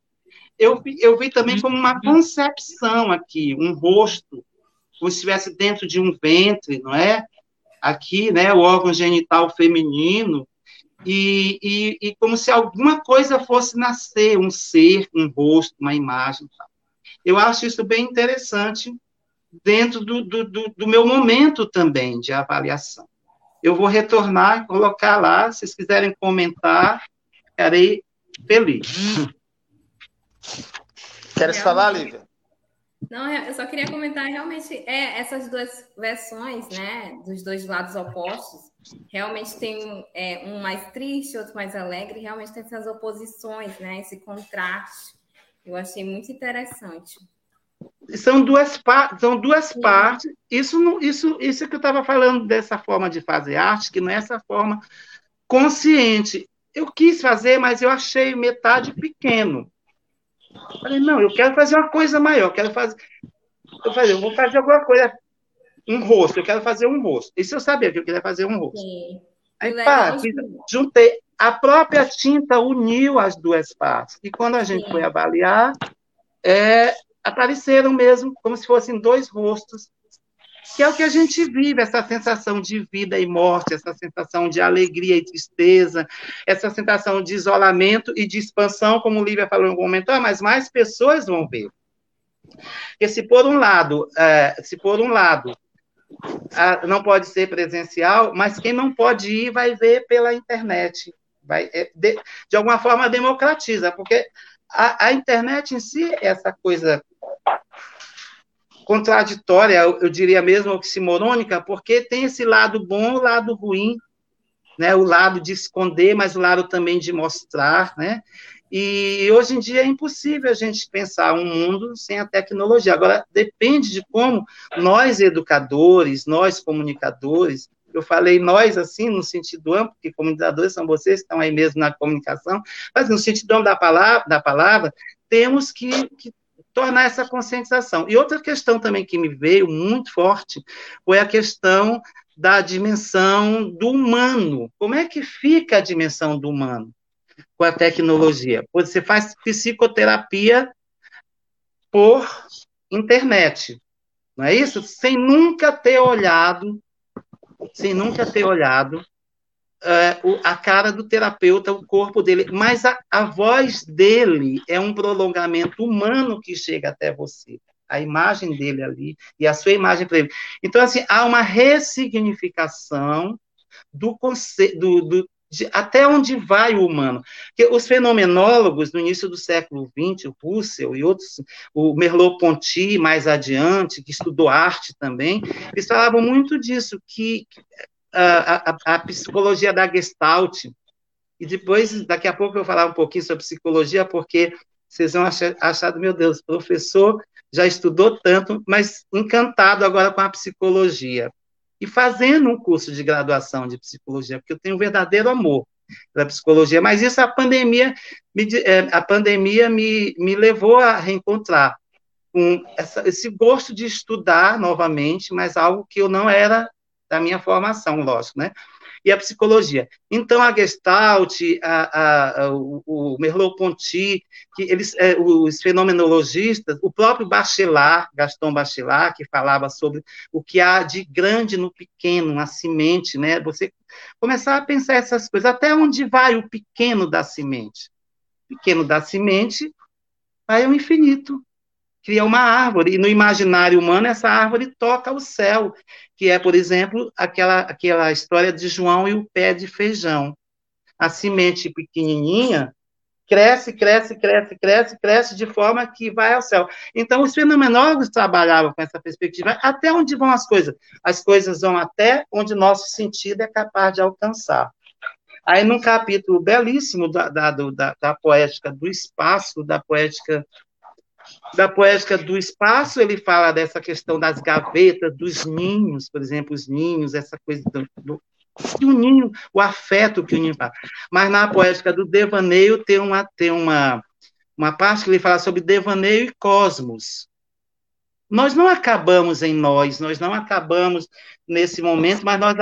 Eu, eu vi também como uma concepção aqui, um rosto, como se estivesse dentro de um ventre, não é? Aqui, né, o órgão genital feminino, e, e, e, como se alguma coisa fosse nascer, um ser, um rosto, uma imagem. Eu acho isso bem interessante dentro do, do, do, do meu momento também de avaliação. Eu vou retornar e colocar lá, se vocês quiserem comentar, ficarei feliz. Queres falar, Lívia? Não, eu só queria comentar realmente é, essas duas versões, né, dos dois lados opostos, realmente tem é, um mais triste, outro mais alegre, realmente tem essas oposições, né, esse contraste. Eu achei muito interessante. São duas, são duas partes. Isso, não, isso, isso que eu estava falando dessa forma de fazer arte, que não é essa forma consciente. Eu quis fazer, mas eu achei metade pequeno. Falei, não, eu quero fazer uma coisa maior, quero fazer. Eu falei, eu vou fazer alguma coisa um rosto, eu quero fazer um rosto. Isso eu sabia que eu queria fazer um rosto. Sim. Aí, pá, juntei. A própria tinta uniu as duas partes. E quando a gente Sim. foi avaliar, é, apareceram mesmo como se fossem dois rostos, que é o que a gente vive, essa sensação de vida e morte, essa sensação de alegria e tristeza, essa sensação de isolamento e de expansão, como o Lívia falou em algum momento, ah, mas mais pessoas vão ver. Porque se por um lado, é, se por um lado não pode ser presencial, mas quem não pode ir vai ver pela internet, vai é, de, de alguma forma democratiza, porque a, a, internet em si é essa coisa contraditória, eu, eu diria mesmo oximorônica, porque tem esse lado bom, o lado ruim, né? O lado de esconder, mas o lado também de mostrar, né? E hoje em dia é impossível a gente pensar um mundo sem a tecnologia. Agora, depende de como nós, educadores, nós, comunicadores, eu falei nós, assim, no sentido amplo, porque comunicadores são vocês que estão aí mesmo na comunicação, mas no sentido amplo da palavra, da palavra temos que, que tornar essa conscientização. E outra questão também que me veio muito forte foi a questão da dimensão do humano. Como é que fica a dimensão do humano? Com a tecnologia. Você faz psicoterapia por internet, não é isso? Sem nunca ter olhado, sem nunca ter olhado uh, a cara do terapeuta, o corpo dele, mas a, a voz dele é um prolongamento humano que chega até você a imagem dele ali e a sua imagem para ele. Então, assim, há uma ressignificação do, do, do, de até onde vai o humano. Porque os fenomenólogos, no início do século XX, o Russell e outros, o Merleau-Ponty, mais adiante, que estudou arte também, eles falavam muito disso, que a, a, a psicologia da Gestalt, e depois, daqui a pouco eu vou falar um pouquinho sobre psicologia, porque vocês vão achar, achar meu Deus, professor já estudou tanto, mas encantado agora com a psicologia e fazendo um curso de graduação de psicologia, porque eu tenho um verdadeiro amor pela psicologia, mas isso a pandemia me, é, a pandemia me, me levou a reencontrar com essa, esse gosto de estudar novamente, mas algo que eu não era da minha formação, lógico, né? E a psicologia. Então, a Gestalt, a, a, o, o Merleau-Ponty, que eles, é, os fenomenologistas, o próprio Bachelard, Gaston Bachelard, que falava sobre o que há de grande no pequeno, na semente, né? Você começar a pensar essas coisas, até onde vai o pequeno da semente? O pequeno da semente vai ao infinito, cria uma árvore, e no imaginário humano essa árvore toca o céu, que é, por exemplo, aquela, aquela história de João e o pé de feijão. A semente pequenininha cresce, cresce, cresce, cresce, cresce de forma que vai ao céu. Então, os fenomenólogos trabalhavam com essa perspectiva. Até onde vão as coisas? As coisas vão até onde nosso sentido é capaz de alcançar. Aí, num capítulo belíssimo da, da, da, da poética do espaço, da poética da poética do espaço, ele fala dessa questão das gavetas, dos ninhos, por exemplo, os ninhos, essa coisa do, do o ninho, o afeto que o ninho fala. Mas na poética do devaneio tem uma, tem uma, uma parte que ele fala sobre devaneio e cosmos. Nós não acabamos em nós, nós não acabamos nesse momento, mas nós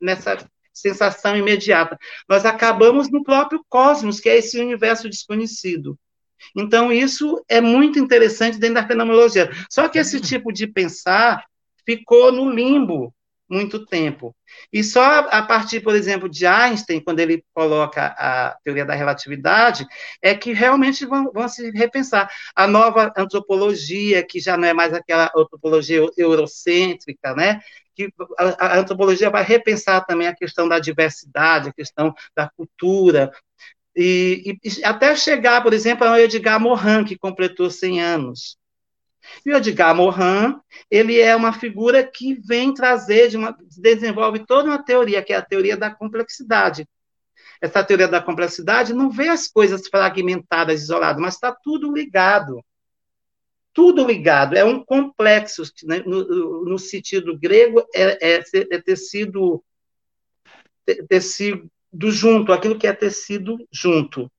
nessa sensação imediata. Nós acabamos no próprio cosmos, que é esse universo desconhecido. Então, isso é muito interessante dentro da fenomenologia. Só que esse tipo de pensar ficou no limbo muito tempo. E só a partir, por exemplo, de Einstein, quando ele coloca a teoria da relatividade, é que realmente vão, vão, se repensar. A nova antropologia, que já não é mais aquela antropologia eurocêntrica, né? que a, a antropologia vai repensar também a questão da diversidade, a questão da cultura, e, e, até chegar, por exemplo, ao Edgar Morin, que completou 100 anos. E o Edgar Morin, ele é uma figura que vem trazer, de uma, desenvolve toda uma teoria, que é a teoria da complexidade. Essa teoria da complexidade não vê as coisas fragmentadas, isoladas, mas está tudo ligado. Tudo ligado. É um complexo, né? no, no, sentido grego, é, é, é tecido, tecido do junto, aquilo que é tecido junto.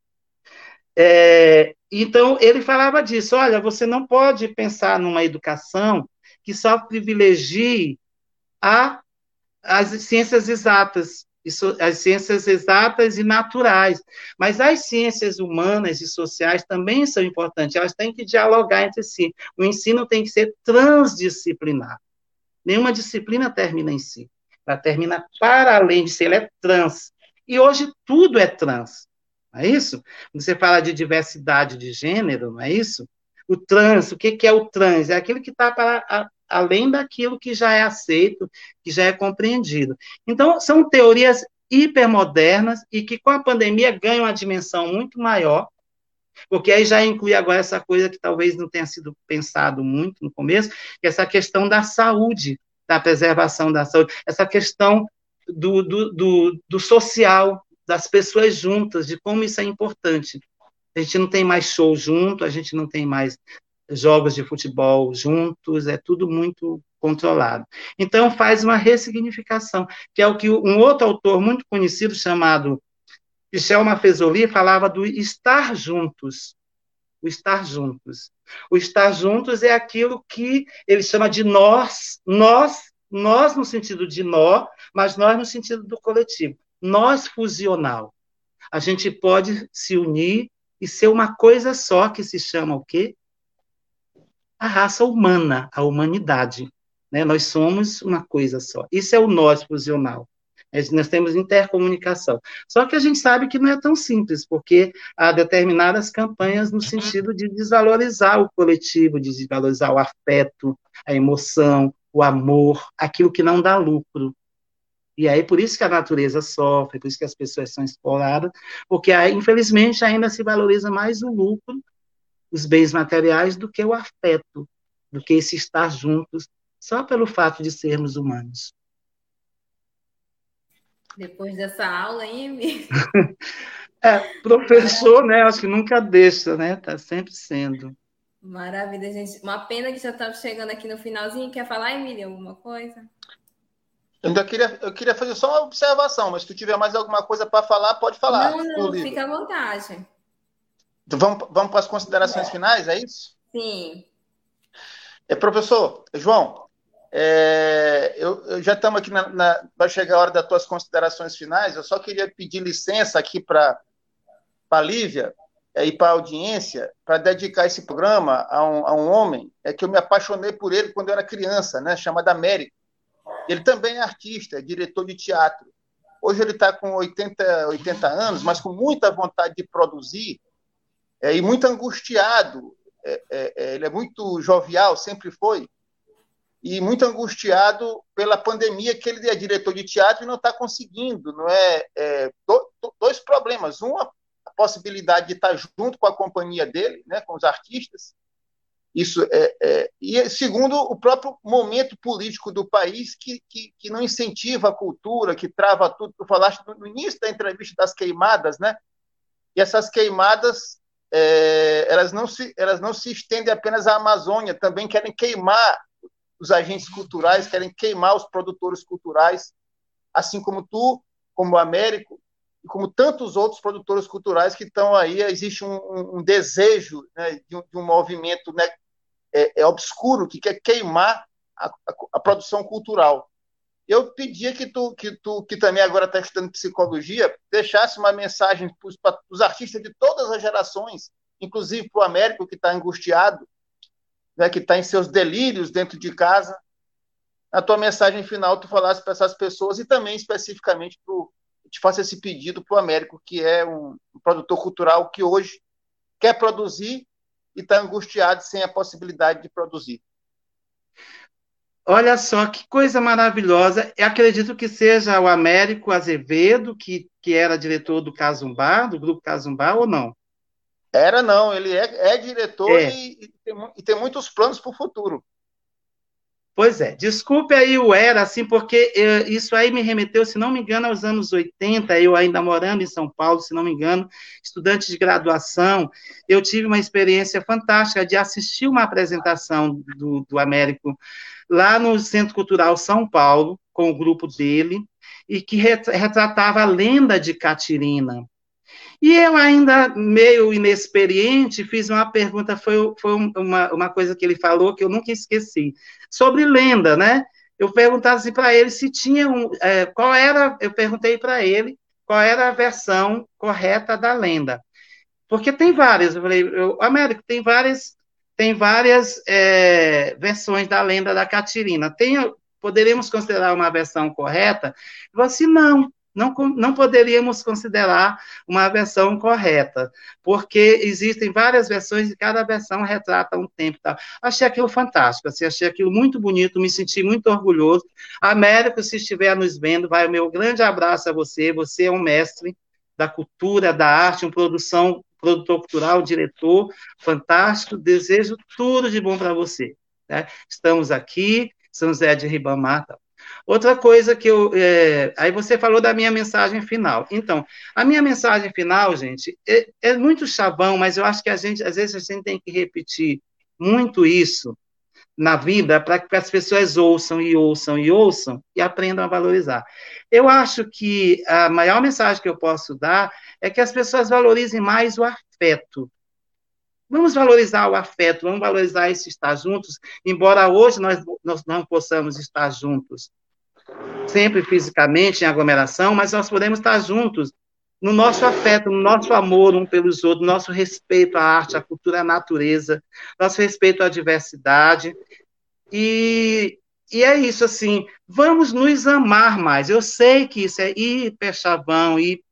É, então, ele falava disso: olha, você não pode pensar numa educação que só privilegie a, as ciências exatas, as ciências exatas e naturais. Mas as ciências humanas e sociais também são importantes, elas têm que dialogar entre si. O ensino tem que ser transdisciplinar. Nenhuma disciplina termina em si. Ela termina para além de si, ela é trans. E hoje tudo é trans. Não é isso? Você fala de diversidade de gênero, não é isso? O trans, o que, que é o trans? É aquilo que está para além daquilo que já é aceito, que já é compreendido. Então, são teorias hipermodernas e que com a pandemia ganham uma dimensão muito maior, porque aí já inclui agora essa coisa que talvez não tenha sido pensado muito no começo, que é essa questão da saúde, da preservação da saúde, essa questão do, do, do, do social, das pessoas juntas, de como isso é importante. A gente não tem mais show junto, a gente não tem mais jogos de futebol juntos, é tudo muito controlado. Então, faz uma ressignificação, que é o que um outro autor muito conhecido, chamado Michel Maffezoli, falava do estar juntos. O estar juntos. O estar juntos é aquilo que ele chama de nós, nós, nós no sentido de nó, mas nós no sentido do coletivo. Nós fusional. A gente pode se unir e ser uma coisa só que se chama o quê? a raça humana, a humanidade. Né? Nós somos uma coisa só. Isso é o nós fusional. Nós temos intercomunicação. Só que a gente sabe que não é tão simples, porque há determinadas campanhas no sentido de desvalorizar o coletivo, de desvalorizar o afeto, a emoção, o amor, aquilo que não dá lucro. E aí, por isso que a natureza sofre, por isso que as pessoas são exploradas, porque aí, infelizmente, ainda se valoriza mais o lucro os bens materiais do que o afeto, do que esse estar juntos, só pelo fato de sermos humanos. Depois dessa aula, hein, É, professor, né? Acho que nunca deixa, né? Tá sempre sendo. Maravilha, gente. Uma pena que já estamos chegando aqui no finalzinho. Quer falar, Emília, alguma coisa? Eu ainda queria, eu queria fazer só uma observação, mas se tu tiver mais alguma coisa para falar, pode falar. Não, não, fica à vontade. Então, vamos, vamos para as considerações finais, é isso? Sim. É, professor, João, é, eu, eu, já estamos aqui, na, na, vai chegar a hora das tuas considerações finais, eu só queria pedir licença aqui para a Lívia é, e para a audiência, para dedicar esse programa a um, a um homem é que eu me apaixonei por ele quando eu era criança, né, chamado Américo. Ele também é artista, é diretor de teatro. Hoje ele está com 80, 80 anos, mas com muita vontade de produzir, é, e muito angustiado. É, é, é, ele é muito jovial, sempre foi, e muito angustiado pela pandemia que ele é diretor de teatro e não está conseguindo. Não é, é do, dois problemas: um, a possibilidade de estar junto com a companhia dele, né, com os artistas. Isso é, é, e segundo o próprio momento político do país que, que, que não incentiva a cultura, que trava tudo. Tu falaste no início da entrevista das queimadas, né? E essas queimadas é, elas, não se, elas não se estendem apenas à Amazônia, também querem queimar os agentes culturais, querem queimar os produtores culturais, assim como tu, como o Américo, e como tantos outros produtores culturais que estão aí. Existe um, um, desejo né, de, um, de, um, movimento né, é, é, obscuro que quer queimar a, a, a produção cultural eu pedia que tu, que tu, que também agora está estudando psicologia, deixasse uma mensagem para os artistas de todas as gerações, inclusive para o Américo, que está angustiado, né, que está em seus delírios dentro de casa. A tua mensagem final, tu falasse para essas pessoas e também especificamente pro, te faço esse pedido para o Américo, que é um, um produtor cultural que hoje quer produzir e está angustiado sem a possibilidade de produzir. Olha só que coisa maravilhosa. Eu acredito que seja o Américo Azevedo, que, que era diretor do Casumbá, do grupo Casumbá, ou não? Era não, ele é, é diretor é. E, e, tem, e, tem, muitos planos para o futuro. Pois é, desculpe aí o era, assim, porque eu, isso aí me remeteu, se não me engano, aos anos 80, eu ainda morando em São Paulo, se não me engano, estudante de graduação, eu tive uma experiência fantástica de assistir uma apresentação do, do Américo lá no Centro Cultural São Paulo, com o grupo dele, e que retratava a lenda de Catirina. E eu ainda, meio inexperiente, fiz uma pergunta, foi, foi uma, uma coisa que ele falou que eu nunca esqueci, sobre lenda, né? Eu perguntava assim para ele se tinha um, é, qual era, eu perguntei para ele qual era a versão correta da lenda. Porque tem várias, eu falei, eu, Américo, tem várias, tem várias é, versões da lenda da Catirina. Tem, poderíamos considerar uma versão correta? Eu falei assim, não, não, não poderíamos considerar uma versão correta, porque existem várias versões e cada versão retrata um tempo. Tá? Achei aquilo fantástico, assim, achei aquilo muito bonito, me senti muito orgulhoso. Américo, se estiver nos vendo, vai o meu grande abraço a você, você é um mestre da cultura, da arte, uma produção, produtor cultural, diretor, fantástico, desejo tudo de bom para você. Né? Estamos aqui, São José de Ribamar, tá? Outra coisa que eu. É, aí você falou da minha mensagem final. Então, a minha mensagem final, gente, é, é muito chavão, mas eu acho que a gente, às vezes, a gente tem que repetir muito isso na vida para que as pessoas ouçam e ouçam e ouçam e aprendam a valorizar. Eu acho que a maior mensagem que eu posso dar é que as pessoas valorizem mais o afeto. Vamos valorizar o afeto, vamos valorizar esse estar juntos, embora hoje nós, nós não possamos estar juntos, sempre fisicamente, em aglomeração, mas nós podemos estar juntos no nosso afeto, no nosso amor um pelos outros, no nosso respeito à arte, à cultura, à natureza, nosso respeito à diversidade. E, e é isso, assim, vamos nos amar mais. Eu sei que isso é hiper chavão, e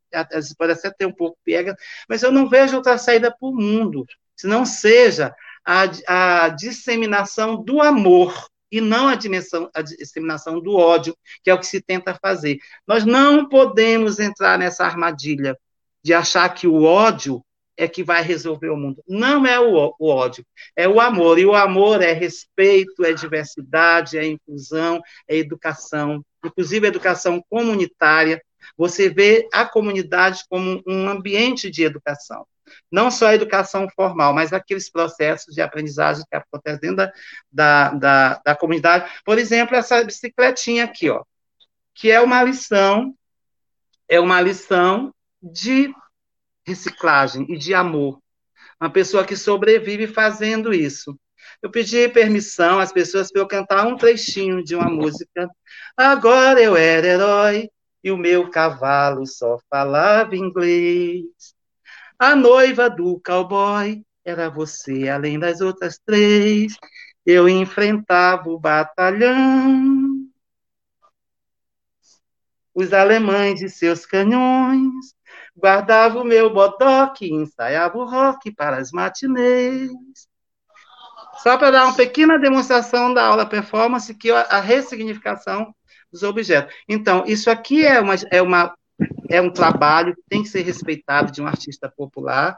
pode até ter um pouco pega, mas eu não vejo outra saída para o mundo se não seja a, a disseminação do amor e não a, dimensão, a disseminação do ódio, que é o que se tenta fazer. Nós não podemos entrar nessa armadilha de achar que o ódio é que vai resolver o mundo. Não é o, o, ódio, é o amor. E o amor é respeito, é diversidade, é inclusão, é educação, inclusive educação comunitária. Você vê a comunidade como um ambiente de educação não só a educação formal, mas aqueles processos de aprendizagem que acontecem dentro da, da, da, da comunidade. Por exemplo, essa bicicletinha aqui, ó, que é uma lição, é uma lição de reciclagem e de amor. Uma pessoa que sobrevive fazendo isso. Eu pedi permissão às pessoas para eu cantar um trechinho de uma música. Agora eu era herói e o meu cavalo só falava inglês. A noiva do cowboy era você, além das outras três. Eu enfrentava o batalhão. Os alemães e seus canhões. Guardava o meu bodoque, ensaiava o rock para as matinês. Só para dar uma pequena demonstração da aula performance, que a ressignificação dos objetos. Então, isso aqui é uma, é uma é um trabalho que tem que ser respeitado de um artista popular,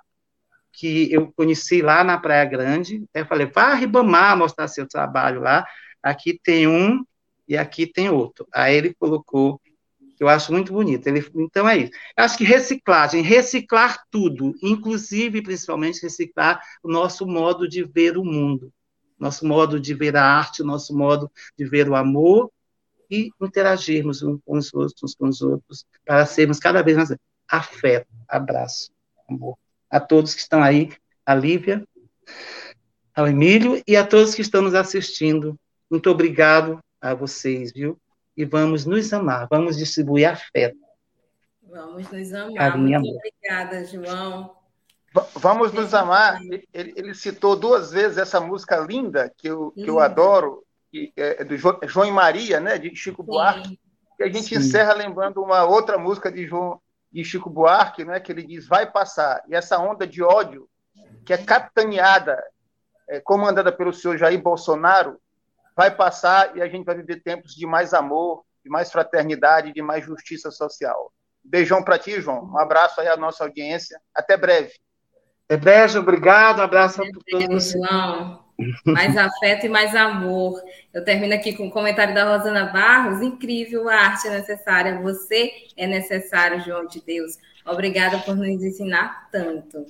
que eu conheci lá na Praia Grande. Eu falei, vá a Ribamar mostrar seu trabalho lá. Aqui tem um e aqui tem outro. Aí ele colocou, que eu acho muito bonito. Ele, então é isso. Eu acho que reciclagem, reciclar tudo, inclusive, principalmente, reciclar o nosso modo de ver o mundo, nosso modo de ver a arte, o nosso modo de ver o amor e interagirmos uns com os outros, uns com os outros, para sermos cada vez mais afeto, abraço, amor. A todos que estão aí, a Lívia, ao Emílio e a todos que estão nos assistindo. Muito obrigado a vocês, viu? E vamos nos amar, vamos distribuir afeto. Vamos nos amar. Carinha, Muito amor. obrigada, João. Vamos nos amar. Ele, ele, citou duas vezes essa música linda que eu, que eu adoro, é, é do João e Maria, né, de Chico Sim. Buarque, que a gente Sim. encerra lembrando uma outra música de João de Chico Buarque, né, que ele diz vai passar. E essa onda de ódio que é capitaneada, é, comandada pelo senhor Jair Bolsonaro, vai passar e a gente vai viver tempos de mais amor, de mais fraternidade, de mais justiça social. Beijão para ti, João. Um abraço aí à nossa audiência. Até breve. Até breve, obrigado. Um abraço a todos. João. Mais afeto e mais amor. Eu termino aqui com o um comentário da Rosana Barros. Incrível, a arte é necessária. Você é necessário, João de Deus. Obrigada por nos ensinar tanto.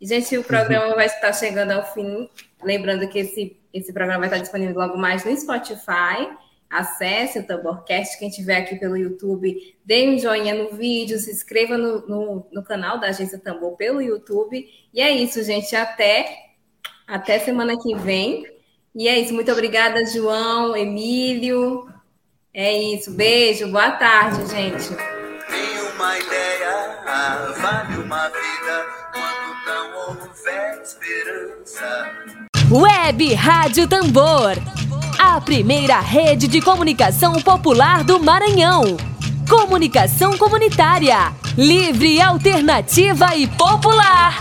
E, gente, o programa vai estar chegando ao fim. Lembrando que esse, esse programa vai estar disponível logo mais no Spotify. acesse o Tamborcast. Quem estiver aqui pelo YouTube, dê um joinha no vídeo, se inscreva no, no, no, canal da Agência Tambor pelo YouTube. E é isso, gente. Até, até semana que vem. E é isso. Muito obrigada, João, Emílio. É isso. Beijo. Boa tarde, gente. uma ideia vale uma vida quando não houver esperança. Web Rádio Tambor a primeira rede de comunicação popular do Maranhão. Comunicação comunitária, livre, alternativa e popular.